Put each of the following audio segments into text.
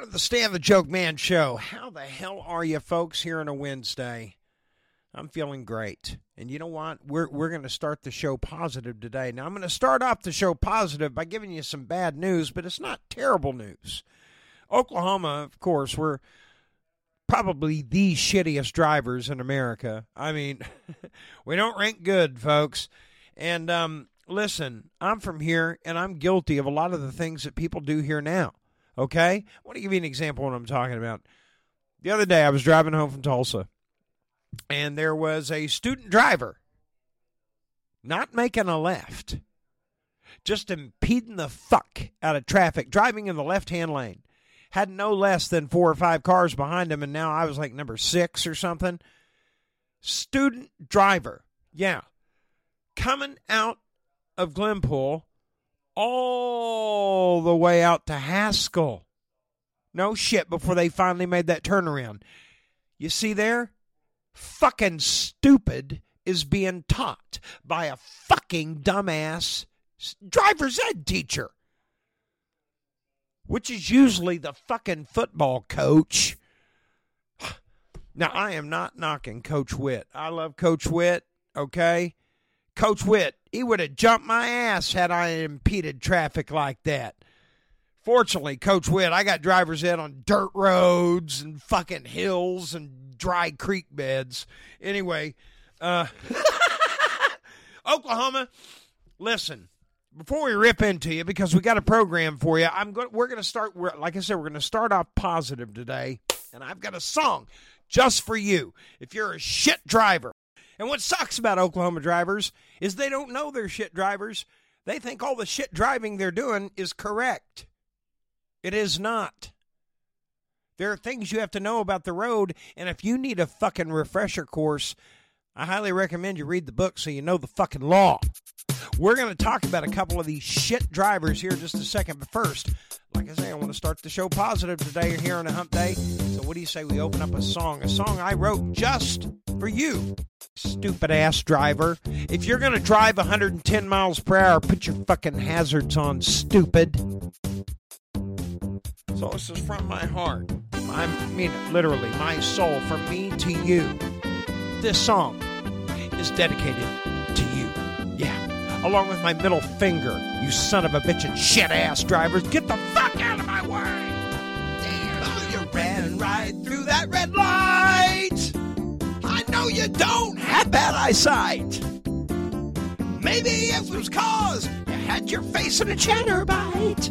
Welcome to the Stan the Joke Man show. How the hell are you folks here on a Wednesday? I'm feeling great. And you know what? We're we're going to start the show positive today. Now I'm going to start off the show positive by giving you some bad news, but it's not terrible news. Oklahoma, of course, we're probably the shittiest drivers in America. I mean, we don't rank good, folks. And um, listen, I'm from here and I'm guilty of a lot of the things that people do here now. Okay? I want to give you an example of what I'm talking about. The other day, I was driving home from Tulsa, and there was a student driver not making a left, just impeding the fuck out of traffic, driving in the left hand lane. Had no less than four or five cars behind him, and now I was like number six or something. Student driver, yeah, coming out of Glenpool all the way out to Haskell. No shit, before they finally made that turnaround. You see there? Fucking stupid is being taught by a fucking dumbass driver's ed teacher, which is usually the fucking football coach. Now, I am not knocking Coach Witt. I love Coach Witt, okay? Coach Witt, he would have jumped my ass had I impeded traffic like that. Fortunately, Coach Witt, I got drivers in on dirt roads and fucking hills and dry creek beds. Anyway, uh, Oklahoma, listen. Before we rip into you, because we got a program for you, I'm. We're going to start. We're, like I said, we're going to start off positive today, and I've got a song just for you. If you're a shit driver, and what sucks about Oklahoma drivers is they don't know they're shit drivers. They think all the shit driving they're doing is correct. It is not. There are things you have to know about the road, and if you need a fucking refresher course, I highly recommend you read the book so you know the fucking law. We're going to talk about a couple of these shit drivers here just a second, but first, like I say, I want to start the show positive today here on a hump day. So, what do you say we open up a song? A song I wrote just for you, stupid ass driver. If you're going to drive 110 miles per hour, put your fucking hazards on, stupid. So, this is from my heart. I mean, literally, my soul, from me to you. This song is dedicated to you. Along with my middle finger, you son of a bitch and shit ass drivers, get the fuck out of my way! Damn, oh, you ran right through that red light! I know you don't have bad eyesight! Maybe it was cause you had your face in a cheddar bite!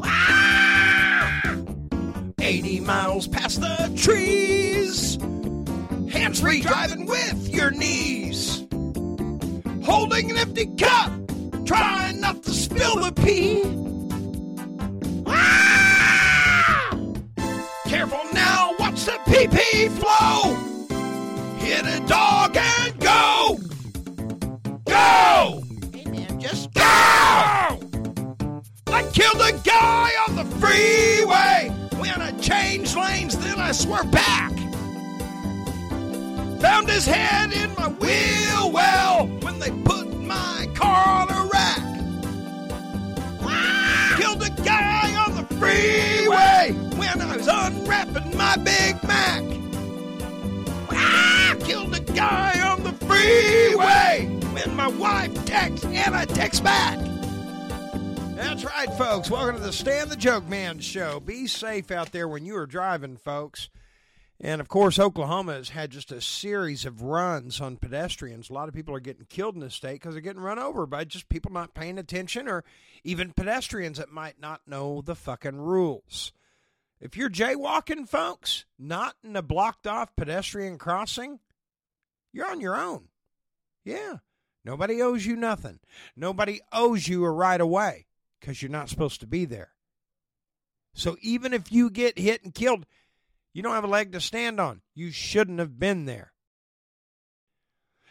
Ah! 80 miles past the trees! Hands free driving with your knees! Holding an empty cup, trying not to spill the pee. Ah! Careful now, watch the pee pee flow. Hit a dog and go. Go! Hey man, just go! I killed a guy on the freeway. When I changed lanes, then I swerved back. Found his head in my wheel well car on a rack. Killed a guy on the freeway when I was unwrapping my Big Mac. Ah, killed a guy on the freeway when my wife texts and I text back. That's right, folks. Welcome to the Stand the Joke Man show. Be safe out there when you are driving, folks. And of course, Oklahoma has had just a series of runs on pedestrians. A lot of people are getting killed in the state because they're getting run over by just people not paying attention or even pedestrians that might not know the fucking rules. If you're jaywalking, folks, not in a blocked off pedestrian crossing, you're on your own. Yeah. Nobody owes you nothing. Nobody owes you a right of way because you're not supposed to be there. So even if you get hit and killed, you don't have a leg to stand on. You shouldn't have been there.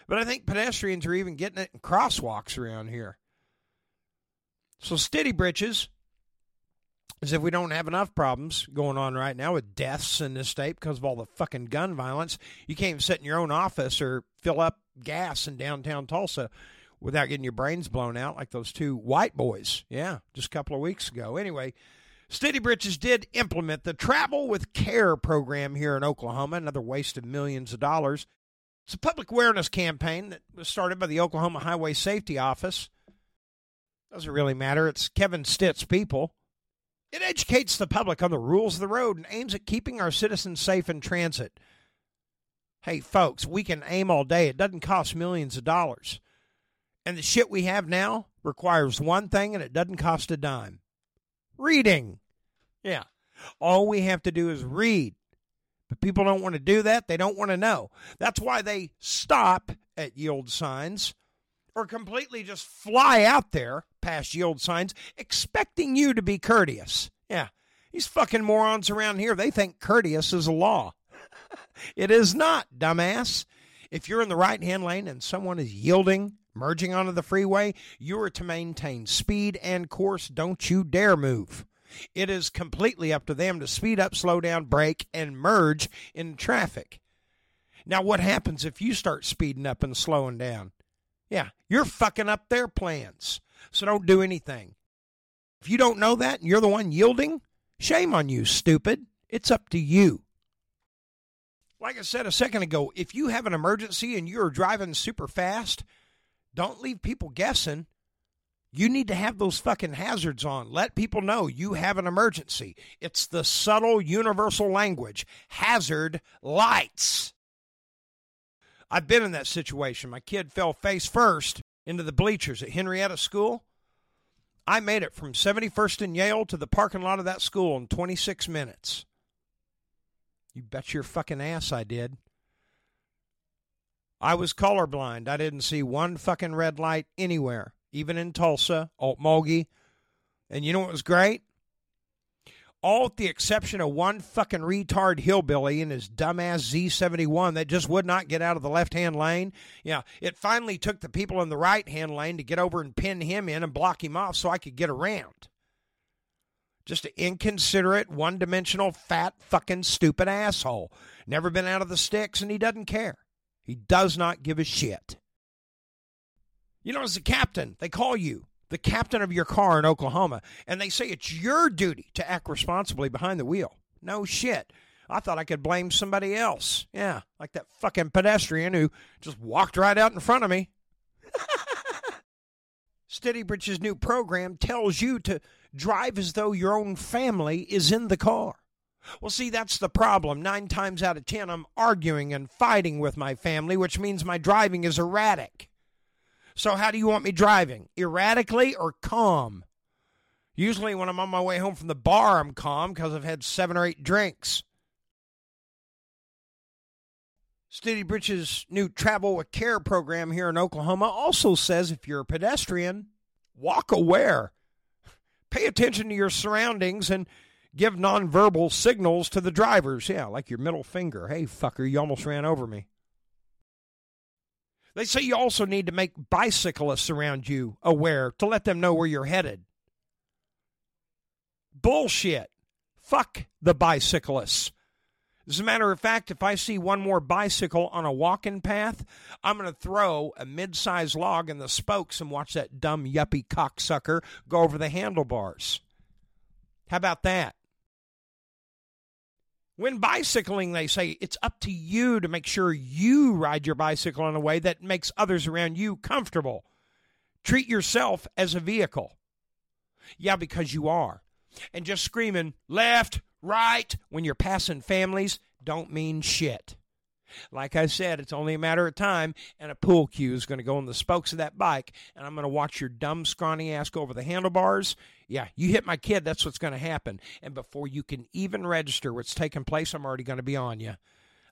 But I think pedestrians are even getting it in crosswalks around here. So Stitty Britches, as if we don't have enough problems going on right now with deaths in this state because of all the fucking gun violence. You can't even sit in your own office or fill up gas in downtown Tulsa without getting your brains blown out like those two white boys. Yeah, just a couple of weeks ago. Anyway, Stitty Britches did implement the Travel with Care program here in Oklahoma, another waste of millions of dollars. It's a public awareness campaign that was started by the Oklahoma Highway Safety Office. Doesn't really matter. It's Kevin Stitt's people. It educates the public on the rules of the road and aims at keeping our citizens safe in transit. Hey, folks, we can aim all day. It doesn't cost millions of dollars. And the shit we have now requires one thing and it doesn't cost a dime reading. Yeah. All we have to do is read. But people don't want to do that. They don't want to know. That's why they stop at yield signs or completely just fly out there past yield signs expecting you to be courteous. Yeah. These fucking morons around here, they think courteous is a law. it is not, dumbass. If you're in the right hand lane and someone is yielding, merging onto the freeway, you are to maintain speed and course. Don't you dare move. It is completely up to them to speed up, slow down, brake, and merge in traffic. Now, what happens if you start speeding up and slowing down? Yeah, you're fucking up their plans. So don't do anything. If you don't know that and you're the one yielding, shame on you, stupid. It's up to you. Like I said a second ago, if you have an emergency and you're driving super fast, don't leave people guessing. You need to have those fucking hazards on. Let people know you have an emergency. It's the subtle universal language hazard lights. I've been in that situation. My kid fell face first into the bleachers at Henrietta School. I made it from 71st and Yale to the parking lot of that school in 26 minutes. You bet your fucking ass I did. I was colorblind. I didn't see one fucking red light anywhere, even in Tulsa, Okmulgee. And you know what was great? All with the exception of one fucking retard hillbilly in his dumbass Z71 that just would not get out of the left hand lane. Yeah, it finally took the people in the right hand lane to get over and pin him in and block him off so I could get around. Just an inconsiderate, one dimensional, fat, fucking stupid asshole. Never been out of the sticks and he doesn't care. He does not give a shit. You know, as a captain, they call you the captain of your car in Oklahoma, and they say it's your duty to act responsibly behind the wheel. No shit. I thought I could blame somebody else. Yeah, like that fucking pedestrian who just walked right out in front of me. Stitty Britches' new program tells you to drive as though your own family is in the car. Well, see, that's the problem. Nine times out of ten, I'm arguing and fighting with my family, which means my driving is erratic. So, how do you want me driving? Erratically or calm? Usually, when I'm on my way home from the bar, I'm calm because I've had seven or eight drinks. Stitty Britches' new Travel with Care program here in Oklahoma also says if you're a pedestrian, walk aware. Pay attention to your surroundings and give nonverbal signals to the drivers. Yeah, like your middle finger. Hey, fucker, you almost ran over me. They say you also need to make bicyclists around you aware to let them know where you're headed. Bullshit. Fuck the bicyclists. As a matter of fact, if I see one more bicycle on a walking path, I'm going to throw a mid sized log in the spokes and watch that dumb yuppie cocksucker go over the handlebars. How about that? When bicycling, they say it's up to you to make sure you ride your bicycle in a way that makes others around you comfortable. Treat yourself as a vehicle. Yeah, because you are. And just screaming left, right when you're passing families don't mean shit. Like I said, it's only a matter of time, and a pool cue is going to go on the spokes of that bike, and I'm going to watch your dumb, scrawny ass go over the handlebars. Yeah, you hit my kid, that's what's going to happen. And before you can even register what's taking place, I'm already going to be on you.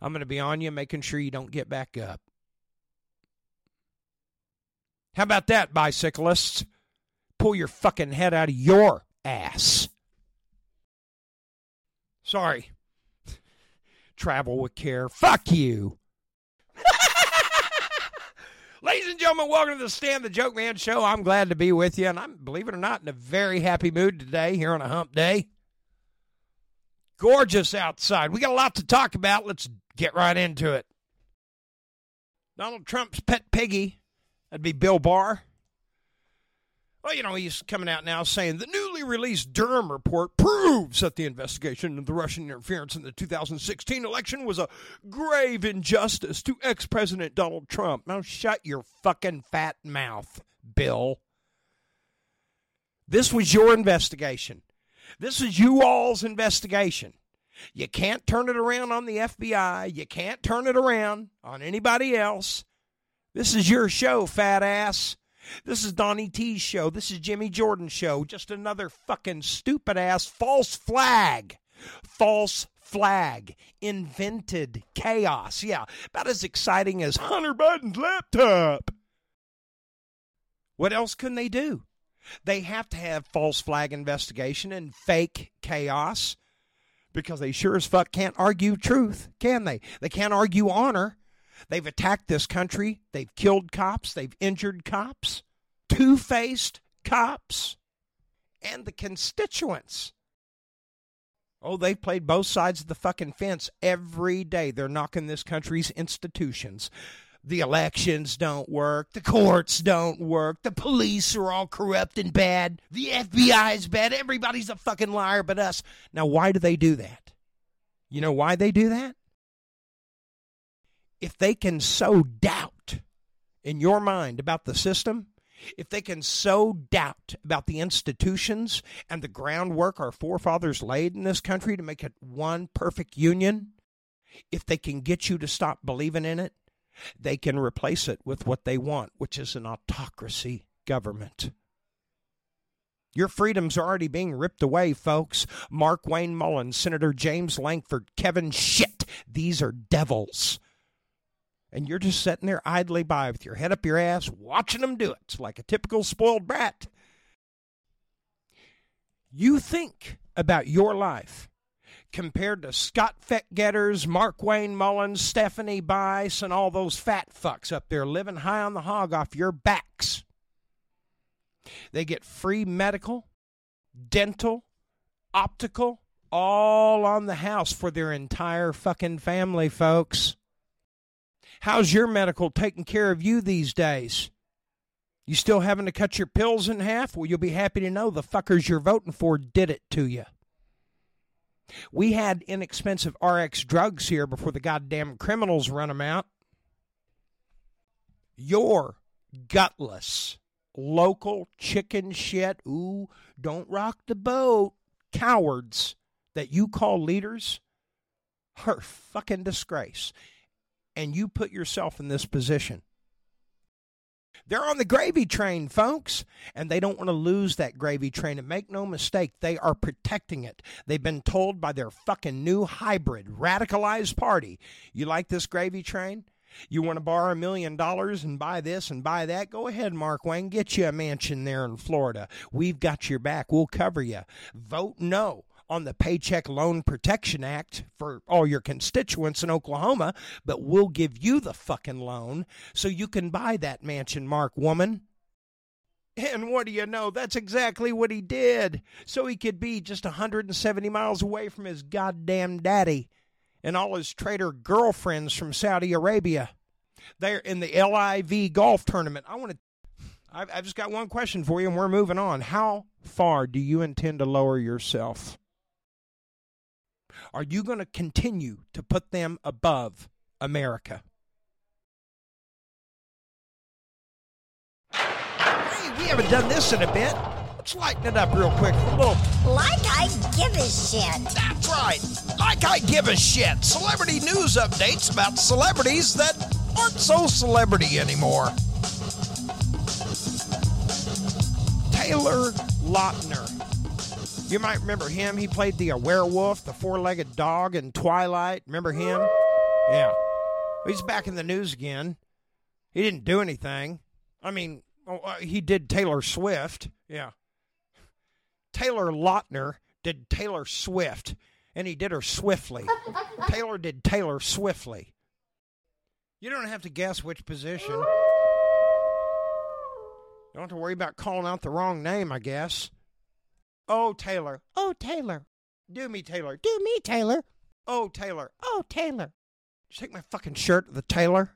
I'm going to be on you, making sure you don't get back up. How about that, bicyclists? Pull your fucking head out of your ass. Sorry, travel with care. Fuck you. Ladies and gentlemen, welcome to the Stand the Joke Man show. I'm glad to be with you, and I'm, believe it or not, in a very happy mood today here on a hump day. Gorgeous outside. We got a lot to talk about. Let's get right into it. Donald Trump's pet piggy, that'd be Bill Barr. Well, you know, he's coming out now saying the newly released Durham report proves that the investigation into the Russian interference in the 2016 election was a grave injustice to ex President Donald Trump. Now, shut your fucking fat mouth, Bill. This was your investigation. This is you all's investigation. You can't turn it around on the FBI. You can't turn it around on anybody else. This is your show, fat ass. This is Donnie T's show. This is Jimmy Jordan's show. Just another fucking stupid ass false flag. False flag. Invented chaos. Yeah, about as exciting as Hunter Biden's laptop. What else can they do? They have to have false flag investigation and fake chaos because they sure as fuck can't argue truth, can they? They can't argue honor. They've attacked this country. They've killed cops. They've injured cops. Two faced cops. And the constituents. Oh, they've played both sides of the fucking fence every day. They're knocking this country's institutions. The elections don't work. The courts don't work. The police are all corrupt and bad. The FBI is bad. Everybody's a fucking liar but us. Now, why do they do that? You know why they do that? If they can sow doubt in your mind about the system, if they can sow doubt about the institutions and the groundwork our forefathers laid in this country to make it one perfect union, if they can get you to stop believing in it, they can replace it with what they want, which is an autocracy government. Your freedom's are already being ripped away, folks. Mark Wayne Mullins, Senator James Lankford, Kevin Shit. These are devils and you're just sitting there idly by with your head up your ass watching them do it. Like a typical spoiled brat. You think about your life compared to Scott Fetgatters, Mark Wayne Mullins, Stephanie Bice, and all those fat fucks up there living high on the hog off your backs. They get free medical, dental, optical, all on the house for their entire fucking family, folks. How's your medical taking care of you these days? You still having to cut your pills in half? Well, you'll be happy to know the fuckers you're voting for did it to you. We had inexpensive RX drugs here before the goddamn criminals run them out. Your gutless local chicken shit, ooh, don't rock the boat, cowards that you call leaders are fucking disgrace and you put yourself in this position. They're on the gravy train, folks, and they don't want to lose that gravy train. And make no mistake, they are protecting it. They've been told by their fucking new hybrid, radicalized party, you like this gravy train? You want to borrow a million dollars and buy this and buy that? Go ahead, Mark Wayne. Get you a mansion there in Florida. We've got your back. We'll cover you. Vote no on the Paycheck Loan Protection Act for all your constituents in Oklahoma, but we'll give you the fucking loan so you can buy that mansion, Mark Woman. And what do you know? That's exactly what he did. So he could be just 170 miles away from his goddamn daddy and all his traitor girlfriends from Saudi Arabia. They're in the LIV golf tournament. I want to. I've, I've just got one question for you, and we're moving on. How far do you intend to lower yourself? Are you going to continue to put them above America? Hey, we haven't done this in a bit. Let's lighten it up real quick. A little. Like I give a shit. That's right. Like I give a shit. Celebrity news updates about celebrities that aren't so celebrity anymore. Taylor Lautner you might remember him. He played the uh, werewolf, the four legged dog in Twilight. Remember him? Yeah. He's back in the news again. He didn't do anything. I mean, oh, uh, he did Taylor Swift. Yeah. Taylor Lautner did Taylor Swift, and he did her swiftly. Taylor did Taylor swiftly. You don't have to guess which position. You don't have to worry about calling out the wrong name, I guess. Oh, Taylor. Oh, Taylor. Do me, Taylor. Do me, Taylor. Oh, Taylor. Oh, Taylor. Just take my fucking shirt, the tailor.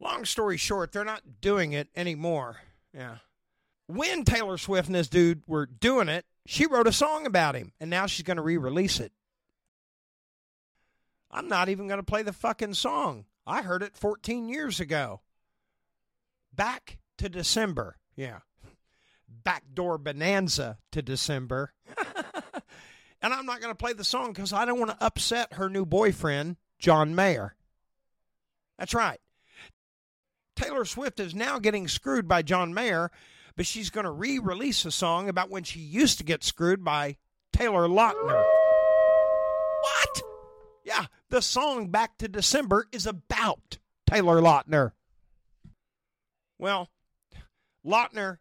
Long story short, they're not doing it anymore. Yeah. When Taylor Swift and this dude were doing it, she wrote a song about him, and now she's going to re release it. I'm not even going to play the fucking song. I heard it 14 years ago. Back to December. Yeah. Backdoor bonanza to December. and I'm not going to play the song because I don't want to upset her new boyfriend, John Mayer. That's right. Taylor Swift is now getting screwed by John Mayer, but she's going to re release a song about when she used to get screwed by Taylor Lautner. What? Yeah, the song Back to December is about Taylor Lautner. Well, Lautner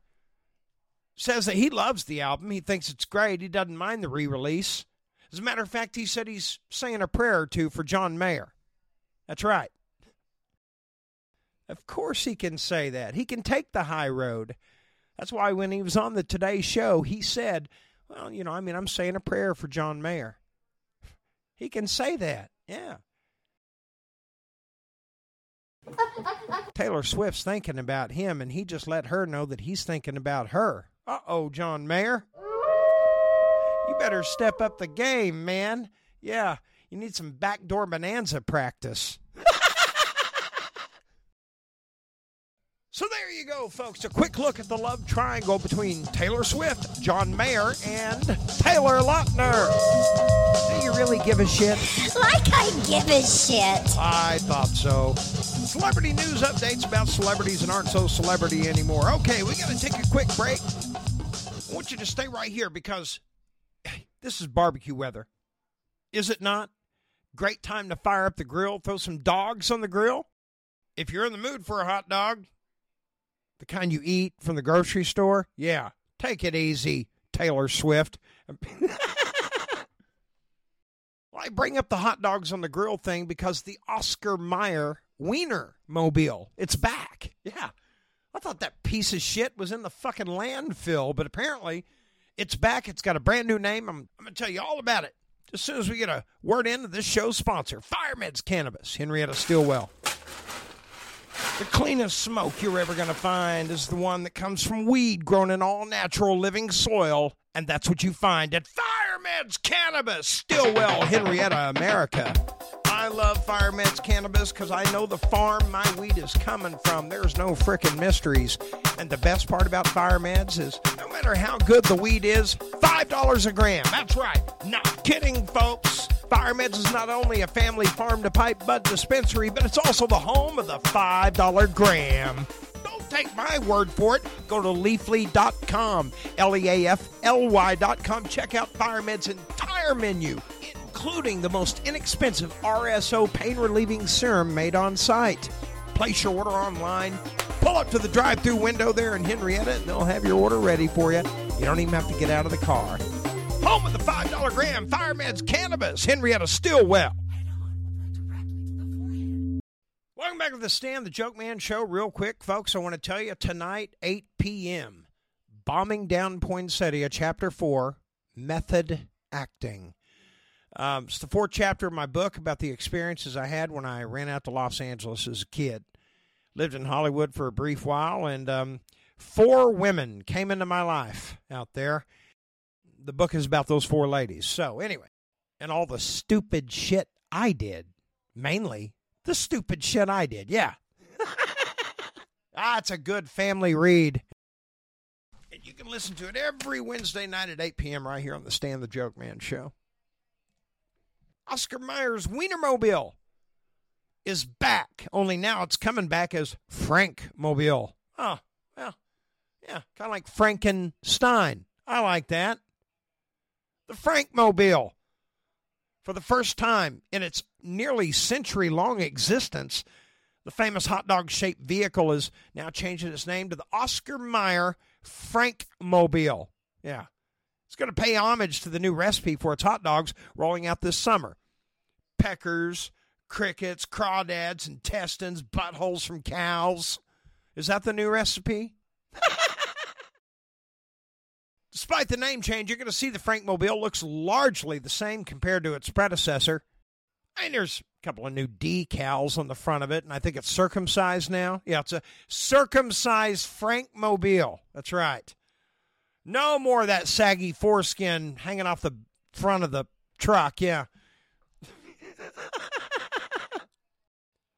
says that he loves the album. He thinks it's great. He doesn't mind the re release. As a matter of fact, he said he's saying a prayer or two for John Mayer. That's right. Of course, he can say that. He can take the high road. That's why when he was on the Today Show, he said, Well, you know, I mean, I'm saying a prayer for John Mayer. He can say that. Yeah. Taylor Swift's thinking about him, and he just let her know that he's thinking about her. Uh oh, John Mayer. You better step up the game, man. Yeah, you need some backdoor bonanza practice. So there you go, folks. A quick look at the love triangle between Taylor Swift, John Mayer, and Taylor Lautner. Do you really give a shit? Like I give a shit. I thought so. Celebrity news updates about celebrities that aren't so celebrity anymore. Okay, we got to take a quick break. I want you to stay right here because this is barbecue weather. Is it not? Great time to fire up the grill, throw some dogs on the grill. If you're in the mood for a hot dog, the kind you eat from the grocery store, yeah, take it easy, Taylor Swift. well, I bring up the hot dogs on the grill thing because the Oscar Mayer Wiener Mobile, it's back. Yeah. I thought that piece of shit was in the fucking landfill, but apparently it's back. It's got a brand new name. I'm, I'm going to tell you all about it as soon as we get a word in this show's sponsor, Firemeds Cannabis, Henrietta Stilwell. The cleanest smoke you're ever going to find is the one that comes from weed grown in all natural living soil, and that's what you find at Firemeds Cannabis, Stilwell, Henrietta, America. I love Firemeds Cannabis because I know the farm my weed is coming from. There's no frickin' mysteries. And the best part about Firemeds is no matter how good the weed is, $5 a gram. That's right. Not kidding, folks. Firemeds is not only a family farm to pipe bud dispensary, but it's also the home of the $5 gram. Take my word for it. Go to leafly.com, L E A F L Y.com. Check out Firemed's entire menu, including the most inexpensive RSO pain relieving serum made on site. Place your order online. Pull up to the drive through window there in Henrietta, and they'll have your order ready for you. You don't even have to get out of the car. Home of the $5 gram Firemeds Cannabis, Henrietta Stilwell. Welcome back to the Stand, the Joke Man Show. Real quick, folks, I want to tell you tonight, 8 p.m., Bombing Down Poinsettia, Chapter 4, Method Acting. Um, it's the fourth chapter of my book about the experiences I had when I ran out to Los Angeles as a kid. Lived in Hollywood for a brief while, and um, four women came into my life out there. The book is about those four ladies. So, anyway, and all the stupid shit I did, mainly the stupid shit I did. Yeah. ah, it's a good family read. And you can listen to it every Wednesday night at 8 p.m. right here on the Stand the Joke Man show. Oscar Mayer's Wienermobile is back, only now it's coming back as Frank Mobile. Oh, well, yeah, kind of like Frankenstein. I like that. The Frank Mobile. For the first time in its nearly century long existence, the famous hot dog shaped vehicle is now changing its name to the Oscar Mayer Frank Mobile. Yeah. It's going to pay homage to the new recipe for its hot dogs rolling out this summer. Peckers, crickets, crawdads, intestines, buttholes from cows. Is that the new recipe? Despite the name change, you're going to see the Frank Mobile looks largely the same compared to its predecessor. And there's a couple of new decals on the front of it, and I think it's circumcised now. Yeah, it's a circumcised Frank Mobile. That's right. No more of that saggy foreskin hanging off the front of the truck. Yeah.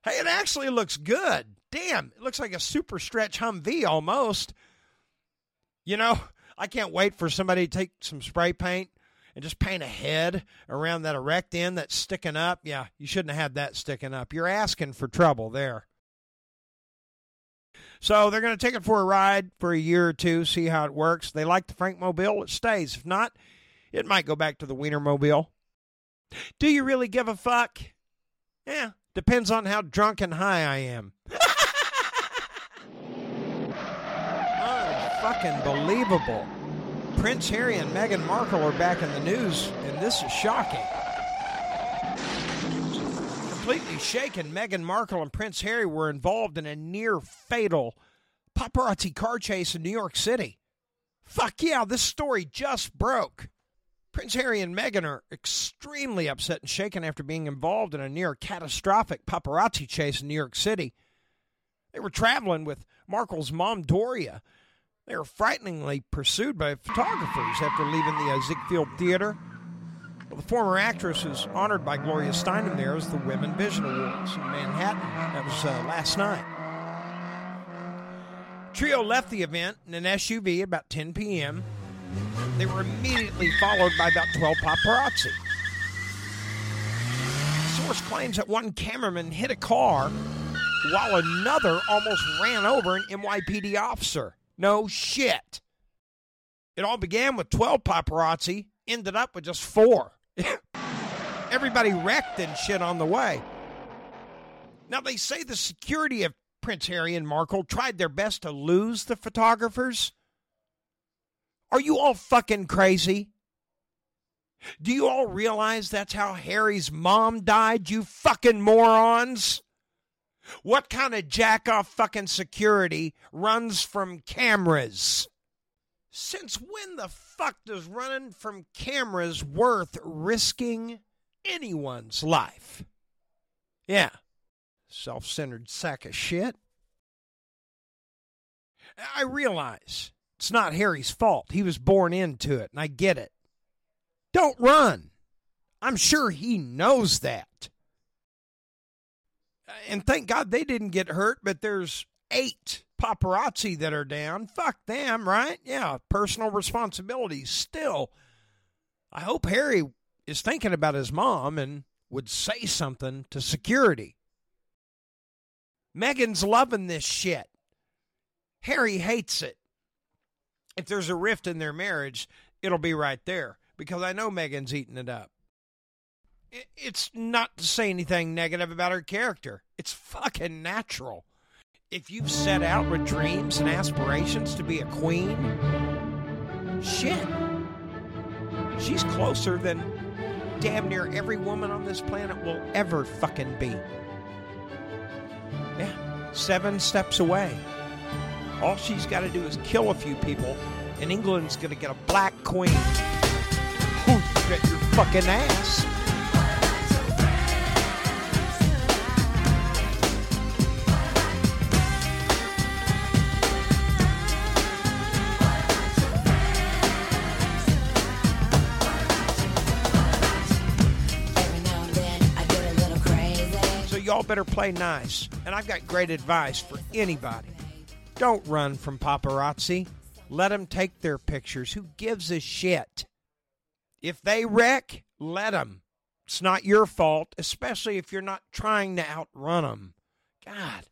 hey, it actually looks good. Damn, it looks like a super stretch Humvee almost. You know, I can't wait for somebody to take some spray paint and just paint a head around that erect end that's sticking up. Yeah, you shouldn't have had that sticking up. You're asking for trouble there. So they're going to take it for a ride for a year or two, see how it works. They like the Frank Mobile, it stays. If not, it might go back to the Wiener Mobile. Do you really give a fuck? Yeah, depends on how drunk and high I am. Unfucking believable. Prince Harry and Meghan Markle are back in the news, and this is shocking. Completely shaken, Meghan Markle and Prince Harry were involved in a near fatal paparazzi car chase in New York City. Fuck yeah, this story just broke. Prince Harry and Meghan are extremely upset and shaken after being involved in a near catastrophic paparazzi chase in New York City. They were traveling with Markle's mom, Doria. They were frighteningly pursued by photographers after leaving the uh, Ziegfeld Theater. Well, the former actress was honored by Gloria Steinem there as the Women Vision Awards in Manhattan. That was uh, last night. Trio left the event in an SUV at about 10 p.m. They were immediately followed by about 12 paparazzi. Source claims that one cameraman hit a car while another almost ran over an NYPD officer. No shit. It all began with 12 paparazzi, ended up with just four. Everybody wrecked and shit on the way. Now, they say the security of Prince Harry and Markle tried their best to lose the photographers. Are you all fucking crazy? Do you all realize that's how Harry's mom died, you fucking morons? What kind of jack off fucking security runs from cameras? Since when the fuck does running from cameras worth risking anyone's life? Yeah, self centered sack of shit. I realize it's not Harry's fault. He was born into it, and I get it. Don't run. I'm sure he knows that. And thank God they didn't get hurt, but there's eight paparazzi that are down. Fuck them, right? Yeah, personal responsibility. Still, I hope Harry is thinking about his mom and would say something to security. Meghan's loving this shit. Harry hates it. If there's a rift in their marriage, it'll be right there because I know Meghan's eating it up. It's not to say anything negative about her character. It's fucking natural. If you've set out with dreams and aspirations to be a queen, shit. She's closer than damn near every woman on this planet will ever fucking be. Yeah, seven steps away. All she's got to do is kill a few people, and England's going to get a black queen. Bet your fucking ass? Y'all better play nice. And I've got great advice for anybody. Don't run from paparazzi. Let them take their pictures. Who gives a shit? If they wreck, let them. It's not your fault, especially if you're not trying to outrun them. God,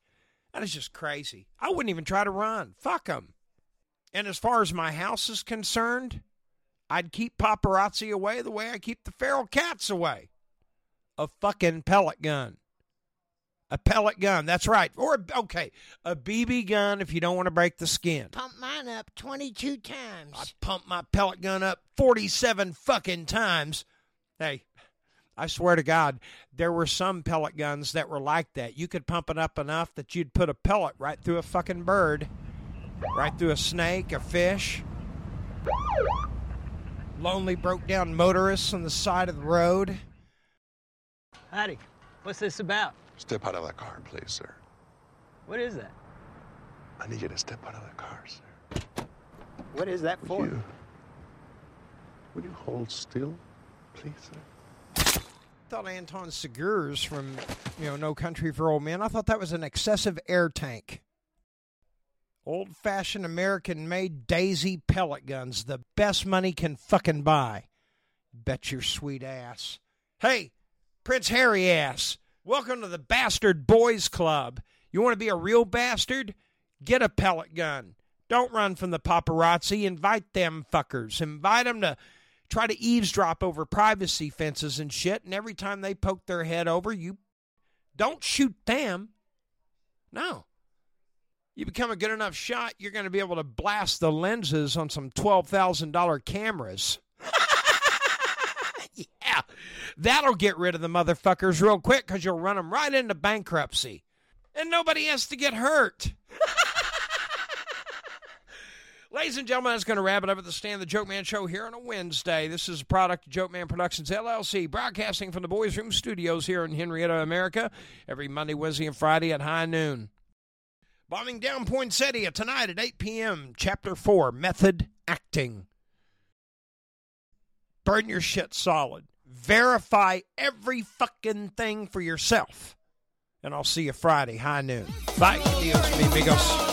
that is just crazy. I wouldn't even try to run. Fuck them. And as far as my house is concerned, I'd keep paparazzi away the way I keep the feral cats away. A fucking pellet gun. A pellet gun, that's right. Or, okay, a BB gun if you don't want to break the skin. Pump mine up 22 times. I pumped my pellet gun up 47 fucking times. Hey, I swear to God, there were some pellet guns that were like that. You could pump it up enough that you'd put a pellet right through a fucking bird, right through a snake, a fish. Lonely broke down motorists on the side of the road. Howdy. What's this about? Step out of that car, please, sir. What is that? I need you to step out of that car, sir. What is that for? You. Would you hold still, please, sir? I thought Anton Chigurh's from, you know, No Country for Old Men, I thought that was an excessive air tank. Old fashioned American made Daisy pellet guns, the best money can fucking buy. Bet your sweet ass. Hey, Prince Harry ass, welcome to the Bastard Boys Club. You want to be a real bastard? Get a pellet gun. Don't run from the paparazzi. Invite them fuckers. Invite them to try to eavesdrop over privacy fences and shit. And every time they poke their head over, you don't shoot them. No. You become a good enough shot, you're going to be able to blast the lenses on some $12,000 cameras. yeah. That'll get rid of the motherfuckers real quick because you'll run them right into bankruptcy. And nobody has to get hurt. Ladies and gentlemen, that's going to wrap it up at the Stand the Joke Man show here on a Wednesday. This is a product of Joke Man Productions LLC, broadcasting from the Boys Room Studios here in Henrietta, America, every Monday, Wednesday, and Friday at high noon. Bombing down Poinsettia tonight at 8 p.m. Chapter 4 Method Acting. Burn your shit solid. Verify every fucking thing for yourself. And I'll see you Friday, high noon. Bye. Adios, mi amigos.